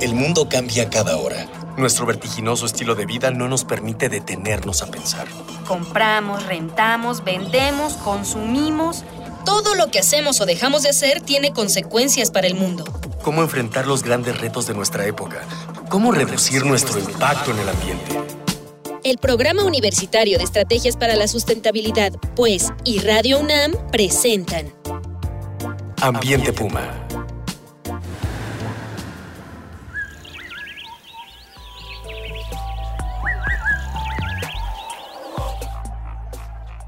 El mundo cambia cada hora. Nuestro vertiginoso estilo de vida no nos permite detenernos a pensar. Compramos, rentamos, vendemos, consumimos. Todo lo que hacemos o dejamos de hacer tiene consecuencias para el mundo. ¿Cómo enfrentar los grandes retos de nuestra época? ¿Cómo reducir nuestro impacto en el ambiente? El Programa Universitario de Estrategias para la Sustentabilidad, pues, y Radio UNAM presentan Ambiente Puma.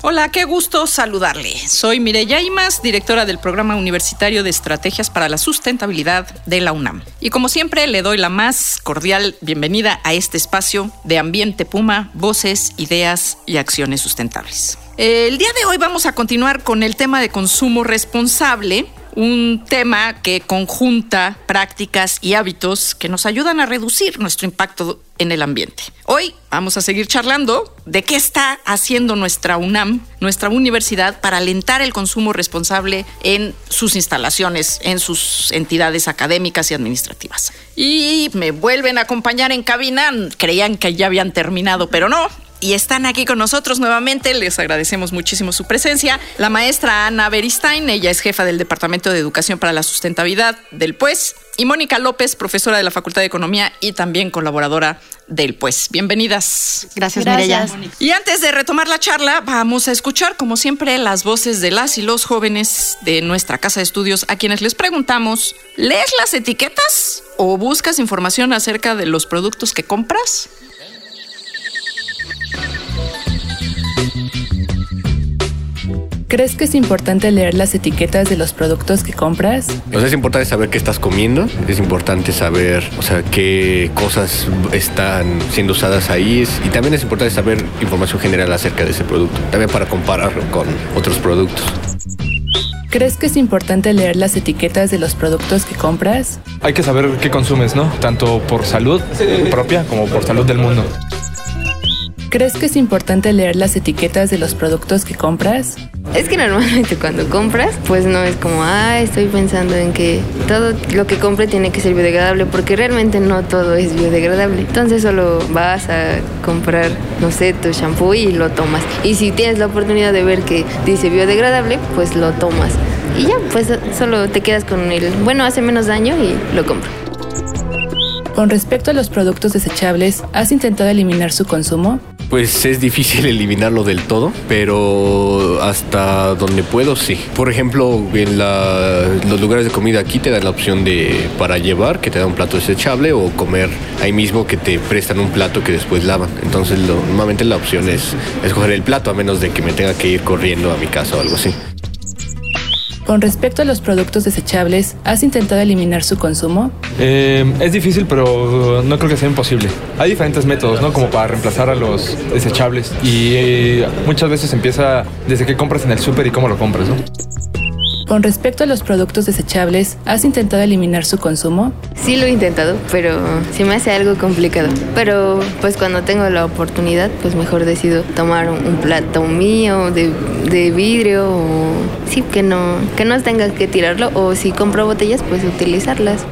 Hola, qué gusto saludarle. Soy Mireya Imas, directora del Programa Universitario de Estrategias para la Sustentabilidad de la UNAM. Y como siempre, le doy la más cordial bienvenida a este espacio de Ambiente Puma, voces, ideas y acciones sustentables. El día de hoy vamos a continuar con el tema de consumo responsable un tema que conjunta prácticas y hábitos que nos ayudan a reducir nuestro impacto en el ambiente. Hoy vamos a seguir charlando de qué está haciendo nuestra UNAM, nuestra universidad, para alentar el consumo responsable en sus instalaciones, en sus entidades académicas y administrativas. Y me vuelven a acompañar en cabina, creían que ya habían terminado, pero no, y están aquí con nosotros nuevamente. Les agradecemos muchísimo su presencia. La maestra Ana Beristain, ella es jefa del Departamento de Educación para la Sustentabilidad del PUES. Y Mónica López, profesora de la Facultad de Economía y también colaboradora del PUES. Bienvenidas. Gracias, Gracias. Y antes de retomar la charla, vamos a escuchar, como siempre, las voces de las y los jóvenes de nuestra casa de estudios a quienes les preguntamos, ¿lees las etiquetas o buscas información acerca de los productos que compras? ¿Crees que es importante leer las etiquetas de los productos que compras? O sea, es importante saber qué estás comiendo, es importante saber, o sea, qué cosas están siendo usadas ahí y también es importante saber información general acerca de ese producto, también para compararlo con otros productos. ¿Crees que es importante leer las etiquetas de los productos que compras? Hay que saber qué consumes, ¿no? Tanto por salud propia como por salud del mundo. ¿Crees que es importante leer las etiquetas de los productos que compras? Es que normalmente cuando compras, pues no es como, ah, estoy pensando en que todo lo que compre tiene que ser biodegradable, porque realmente no todo es biodegradable. Entonces solo vas a comprar, no sé, tu shampoo y lo tomas. Y si tienes la oportunidad de ver que dice biodegradable, pues lo tomas. Y ya, pues solo te quedas con el, bueno, hace menos daño y lo compro. Con respecto a los productos desechables, ¿has intentado eliminar su consumo? Pues es difícil eliminarlo del todo, pero hasta donde puedo sí. Por ejemplo, en los lugares de comida aquí te dan la opción de para llevar, que te da un plato desechable, o comer ahí mismo que te prestan un plato que después lavan. Entonces normalmente la opción es escoger el plato a menos de que me tenga que ir corriendo a mi casa o algo así. Con respecto a los productos desechables, ¿has intentado eliminar su consumo? Eh, es difícil, pero no creo que sea imposible. Hay diferentes métodos, ¿no? Como para reemplazar a los desechables. Y eh, muchas veces empieza desde que compras en el súper y cómo lo compras, ¿no? Con respecto a los productos desechables, ¿has intentado eliminar su consumo? Sí lo he intentado, pero se me hace algo complicado. Pero pues cuando tengo la oportunidad, pues mejor decido tomar un, plato mío de, de, vidrio o sí, que no, que no tenga que tirarlo o si compro botellas, pues utilizarlas.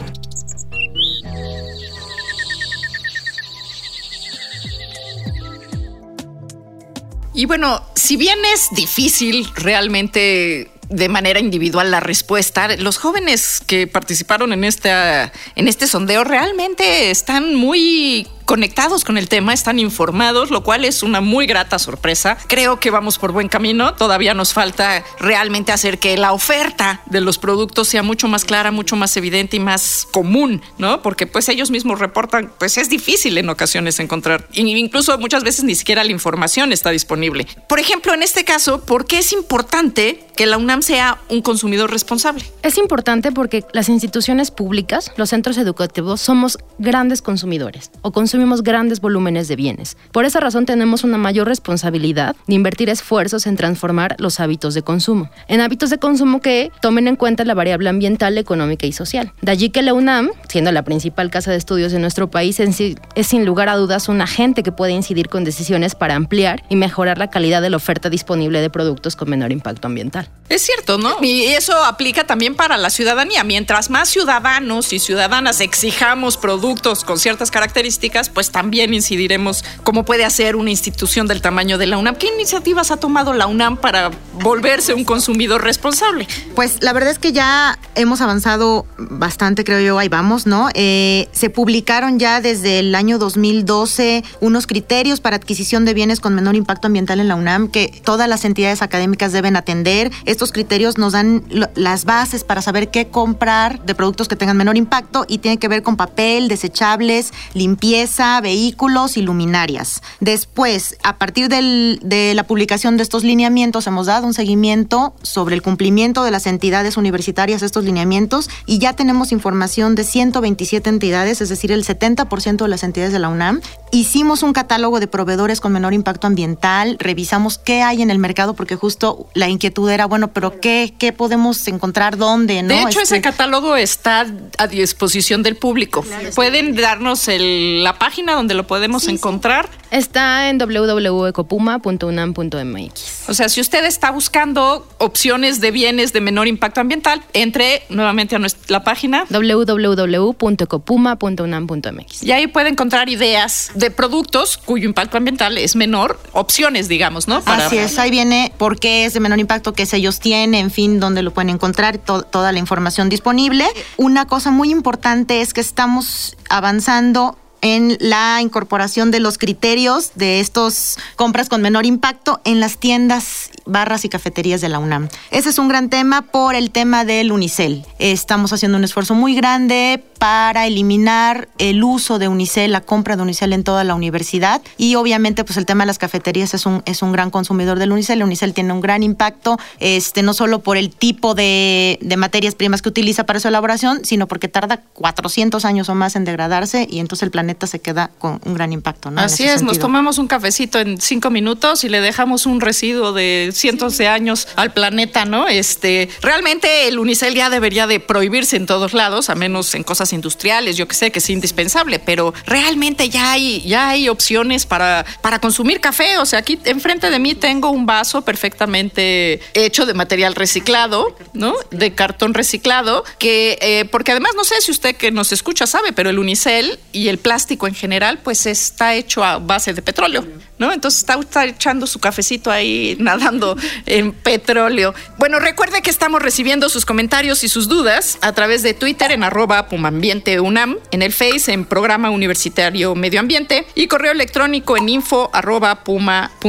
Y bueno, si bien es difícil realmente de manera individual la respuesta. Los jóvenes que participaron en, esta, en este sondeo realmente están muy conectados con el tema, están informados, lo cual es una muy grata sorpresa. Creo que vamos por buen camino. Todavía nos falta realmente hacer que la oferta de los productos sea mucho más clara, mucho más evidente y más común, ¿no? Porque pues ellos mismos reportan, pues es difícil en ocasiones encontrar, incluso muchas veces ni siquiera la información está disponible. Por ejemplo, en este caso, ¿por qué es importante que la UNAM sea un consumidor responsable? Es importante porque las instituciones públicas, los centros educativos, somos grandes consumidores o consumidores consumimos grandes volúmenes de bienes. Por esa razón tenemos una mayor responsabilidad de invertir esfuerzos en transformar los hábitos de consumo. En hábitos de consumo que tomen en cuenta la variable ambiental, económica y social. De allí que la UNAM, siendo la principal casa de estudios de nuestro país, es sin lugar a dudas un agente que puede incidir con decisiones para ampliar y mejorar la calidad de la oferta disponible de productos con menor impacto ambiental. Es cierto, ¿no? Y eso aplica también para la ciudadanía. Mientras más ciudadanos y ciudadanas exijamos productos con ciertas características, pues también incidiremos cómo puede hacer una institución del tamaño de la UNAM. ¿Qué iniciativas ha tomado la UNAM para volverse un consumidor responsable? Pues la verdad es que ya hemos avanzado bastante, creo yo, ahí vamos, ¿no? Eh, se publicaron ya desde el año 2012 unos criterios para adquisición de bienes con menor impacto ambiental en la UNAM que todas las entidades académicas deben atender. Estos criterios nos dan las bases para saber qué comprar de productos que tengan menor impacto y tiene que ver con papel, desechables, limpieza, vehículos y luminarias. Después, a partir de la publicación de estos lineamientos, hemos dado un seguimiento sobre el cumplimiento de las entidades universitarias a estos lineamientos y ya tenemos información de 127 entidades, es decir, el 70% de las entidades de la UNAM. Hicimos un catálogo de proveedores con menor impacto ambiental, revisamos qué hay en el mercado porque justo la inquietud era, bueno, pero ¿qué, qué podemos encontrar dónde? ¿no? De hecho, ese este catálogo está a disposición del público. ¿Pueden darnos la página donde lo podemos encontrar? Está en www.ecopuma.unam.mx. O sea, si usted está buscando opciones de bienes de menor impacto ambiental, entre nuevamente a nuestra, la página www.ecopuma.unam.mx. Y ahí puede encontrar ideas de productos cuyo impacto ambiental es menor, opciones, digamos, ¿no? Así es, ahí viene por qué es de menor impacto, qué sellos tiene, en fin, dónde lo pueden encontrar, toda la información disponible. Una cosa muy importante es que estamos avanzando en la incorporación de los criterios de estos compras con menor impacto en las tiendas, barras y cafeterías de la UNAM. Ese es un gran tema por el tema del Unicel. Estamos haciendo un esfuerzo muy grande para eliminar el uso de Unicel, la compra de Unicel en toda la universidad y obviamente pues el tema de las cafeterías es un, es un gran consumidor del Unicel. El Unicel tiene un gran impacto, este, no solo por el tipo de, de materias primas que utiliza para su elaboración, sino porque tarda 400 años o más en degradarse y entonces el planeta se queda con un gran impacto. ¿no? Así es, nos tomamos un cafecito en cinco minutos y le dejamos un residuo de cientos de años al planeta, ¿no? Este, realmente el unicel ya debería de prohibirse en todos lados, a menos en cosas industriales, yo que sé que es indispensable, pero realmente ya hay, ya hay opciones para, para consumir café. O sea, aquí enfrente de mí tengo un vaso perfectamente hecho de material reciclado, ¿no? De cartón reciclado, que, eh, porque además no sé si usted que nos escucha sabe, pero el unicel y el plástico en general, pues está hecho a base de petróleo, ¿no? Entonces está, echando su cafecito ahí nadando en petróleo. Bueno, recuerde que estamos recibiendo sus comentarios y sus dudas a través de Twitter en arroba Pumambiente UNAM, en el Face en Programa Universitario Medio Ambiente y correo electrónico en info arroba puma.unam.mx.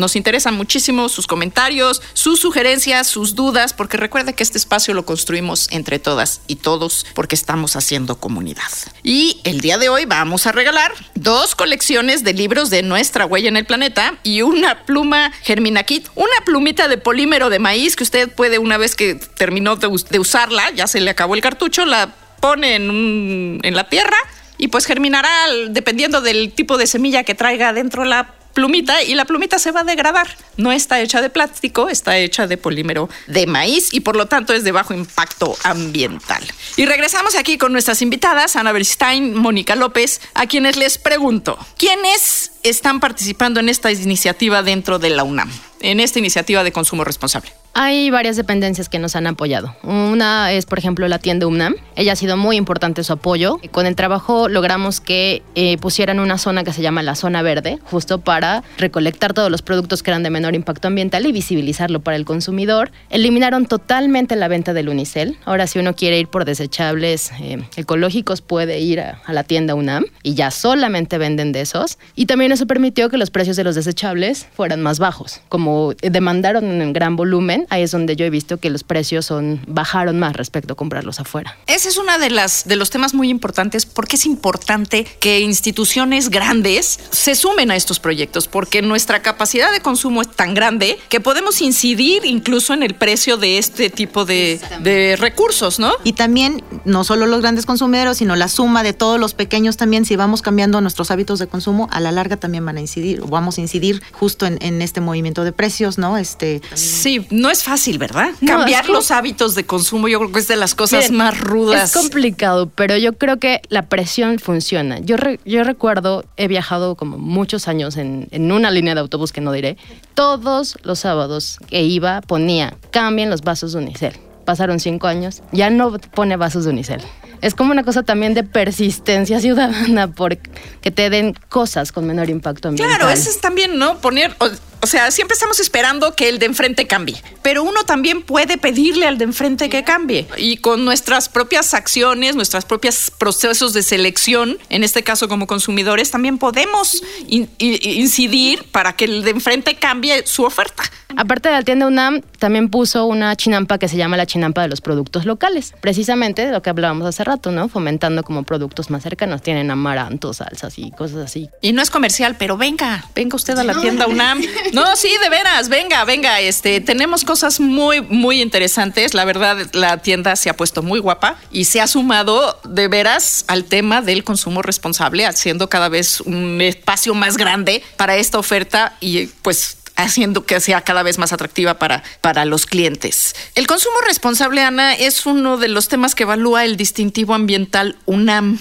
Nos interesan muchísimo sus comentarios, sus sugerencias, sus dudas, porque recuerde que este espacio lo construimos entre todas y todos porque estamos haciendo comunidad. Y el día de hoy vamos a regalar dos colecciones de libros de nuestra huella en el planeta y una pluma Germina Kit, una plumita de polímero de maíz que usted puede una vez que terminó de, usarla, ya se le acabó el cartucho, la pone en, en la tierra y pues germinará dependiendo del tipo de semilla que traiga dentro la plumita y la plumita se va a degradar. No está hecha de plástico, está hecha de polímero de maíz y por lo tanto es de bajo impacto ambiental. Y regresamos aquí con nuestras invitadas, Ana Berstein, Mónica López, a quienes les pregunto, ¿quiénes están participando en esta iniciativa dentro de la UNAM? En esta iniciativa de consumo responsable. Hay varias dependencias que nos han apoyado. Una es, por ejemplo, la tienda UNAM. Ella ha sido muy importante su apoyo. Con el trabajo logramos que eh, pusieran una zona que se llama la zona verde, justo para recolectar todos los productos que eran de menor impacto ambiental y visibilizarlo para el consumidor. Eliminaron totalmente la venta del unicel. Ahora, si uno quiere ir por desechables eh, ecológicos, puede ir a, a la tienda UNAM y ya solamente venden de esos. Y también también eso permitió que los precios de los desechables fueran más bajos. Como demandaron en gran volumen, ahí es donde yo he visto que los precios son, bajaron más respecto a comprarlos afuera. Ese es uno de, las, de los temas muy importantes porque es importante que instituciones grandes se sumen a estos proyectos porque nuestra capacidad de consumo es tan grande que podemos incidir incluso en el precio de este tipo de, de recursos, ¿no? Y también no solo los grandes consumidores, sino la suma de todos los pequeños también, si vamos cambiando nuestros hábitos de consumo, a la larga también van a incidir, o vamos a incidir justo en, en este movimiento de precios, ¿no? Este, Sí, no es fácil, ¿verdad? Cambiar los hábitos de consumo yo creo que es de las cosas Miren, más rudas. Es complicado, pero yo creo que la presión funciona. Yo, re- yo recuerdo, he viajado como muchos años en, en una línea de autobús que no diré. Todos los sábados que iba ponía, cambien los vasos de Unicel. Pasaron cinco años, ya no pone vasos de Unicel. Es como una cosa también de persistencia ciudadana, porque te den cosas con menor impacto ambiental. Claro, eso es también, ¿no? Poner, o, sea, siempre estamos esperando que el de enfrente cambie, pero uno también puede pedirle al de enfrente que cambie. Y con nuestras propias acciones, nuestros propios procesos de selección, en este caso como consumidores, también podemos incidir para que el de enfrente cambie su oferta. Aparte de la tienda UNAM, también puso una chinampa que se llama la chinampa de los productos locales. Precisamente de lo que hablábamos hace rato, ¿no? Fomentando como productos más cercanos. Tienen amarantos, salsas y cosas así. Y no es comercial, pero venga, venga usted a la tienda UNAM. No, sí, de veras, venga, venga, este, tenemos cosas muy, muy interesantes. La verdad, la tienda se ha puesto muy guapa y se ha sumado de veras al tema del consumo responsable, haciendo cada vez un espacio más grande para esta oferta y pues haciendo que sea cada vez más atractiva para, para los clientes. El consumo responsable, Ana, es uno de los temas que evalúa el distintivo ambiental UNAM.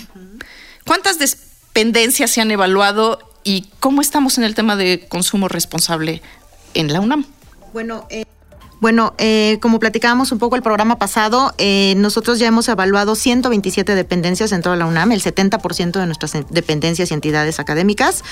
¿Cuántas dependencias se han evaluado y cómo estamos en el tema de consumo responsable en la UNAM? Bueno, eh, bueno, eh, como platicábamos un poco el programa pasado, eh, nosotros ya hemos evaluado 127 dependencias en toda la UNAM, el 70% de nuestras en- dependencias y entidades académicas.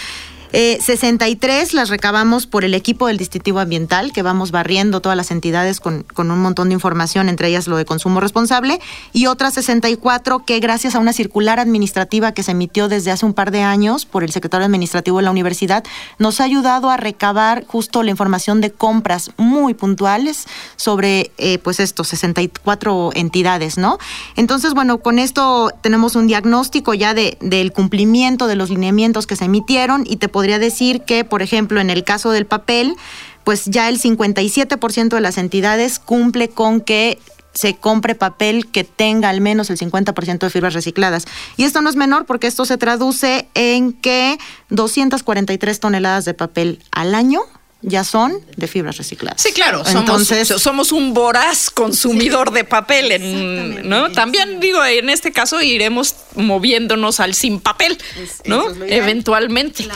Eh, 63 las recabamos por el equipo del distintivo ambiental, que vamos barriendo todas las entidades con, con un montón de información, entre ellas lo de consumo responsable, y otras 64 que gracias a una circular administrativa que se emitió desde hace un par de años por el secretario administrativo de la universidad, nos ha ayudado a recabar justo la información de compras muy puntuales sobre eh, pues estos 64 entidades, ¿no? Entonces, bueno, con esto tenemos un diagnóstico ya de, del cumplimiento de los lineamientos que se emitieron y te podría decir que, por ejemplo, en el caso del papel, pues ya el 57% de las entidades cumple con que se compre papel que tenga al menos el 50% de fibras recicladas. Y esto no es menor porque esto se traduce en que 243 toneladas de papel al año ya son de fibras recicladas. Sí, claro, Entonces, somos un voraz consumidor de papel, en- ¿no? También digo, en este caso iremos moviéndonos al sin papel, ¿no? es. Eventualmente.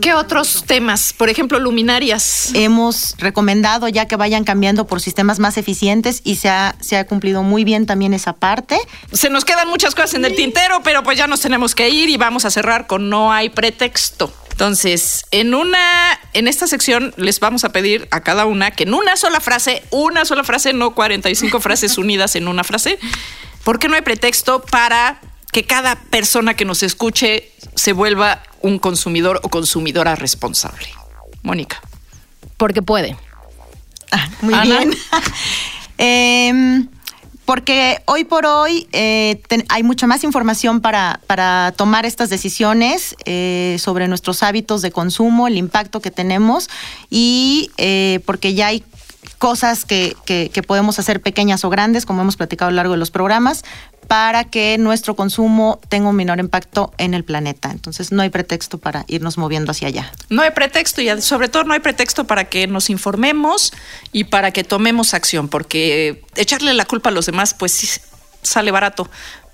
¿Qué otros temas? Por ejemplo, luminarias. hemos recomendado ya que vayan cambiando por sistemas más eficientes y se ha, se ha cumplido muy bien también esa parte. Se nos quedan muchas cosas en el tintero, pero pues ya nos tenemos que ir y vamos a cerrar con no hay pretexto. Entonces, en una, en esta sección les vamos a pedir a cada una que en una sola frase, una sola frase, no 45 frases unidas en una frase, porque no hay pretexto para que cada persona que nos escuche se vuelva un consumidor o consumidora responsable. Mónica. Porque puede. Muy Ana. bien. Em, porque hoy por hoy eh, ten- hay mucha más información para, para tomar estas decisiones eh, sobre nuestros hábitos de consumo, el impacto que tenemos y eh, porque ya hay cosas que, que- podemos hacer pequeñas o grandes, como hemos platicado a lo largo de los programas, para que nuestro consumo tenga un menor impacto en el planeta. Entonces no hay pretexto para irnos moviendo hacia allá. No hay pretexto y sobre todo no hay pretexto para que nos informemos y para que tomemos acción, porque echarle la culpa a los demás pues sí sale barato,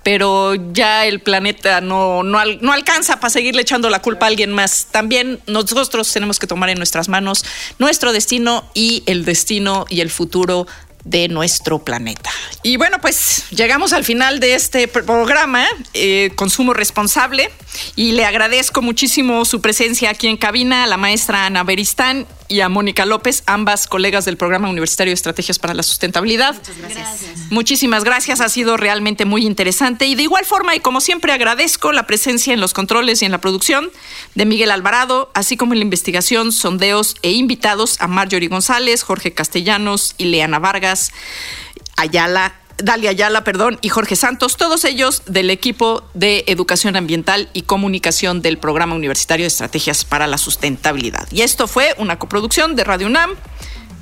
pero ya el planeta no, no, no alcanza para seguirle echando la culpa a alguien más. También nosotros tenemos que tomar en nuestras manos nuestro destino y el destino y el futuro de nuestro planeta. Y bueno, pues llegamos al final de este pr- programa, eh, Consumo Responsable, y le agradezco muchísimo su presencia aquí en cabina la maestra Ana Beristán y a Mónica López, ambas colegas del Programa Universitario de Estrategias para la Sustentabilidad. Muchísimas gracias, ha sido realmente muy interesante y de igual forma y como siempre agradezco la presencia en los controles y en la producción de Miguel Alvarado, así como en la investigación, sondeos e invitados a Marjorie González, Jorge Castellanos y Leana Vargas, Ayala Dalia Ayala, perdón, y Jorge Santos, todos ellos del equipo de Educación Ambiental y Comunicación del Programa Universitario de Estrategias para la Sustentabilidad. Y esto fue una coproducción de Radio UNAM,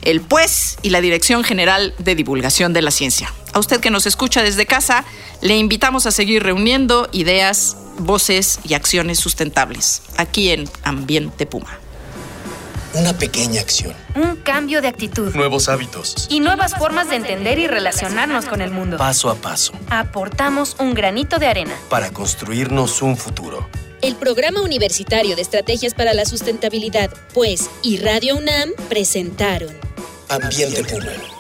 el PUES y la Dirección General de Divulgación de la Ciencia. A usted que nos escucha desde casa, le invitamos a seguir reuniendo ideas, voces y acciones sustentables aquí en Ambiente Puma. Una pequeña acción. Un cambio de actitud. Nuevos hábitos. Y nuevas formas de entender y relacionarnos con el mundo. Paso a paso. Aportamos un granito de arena. Para construirnos un futuro. El Programa Universitario de Estrategias para la Sustentabilidad, pues, y Radio UNAM presentaron Ambiente Puma.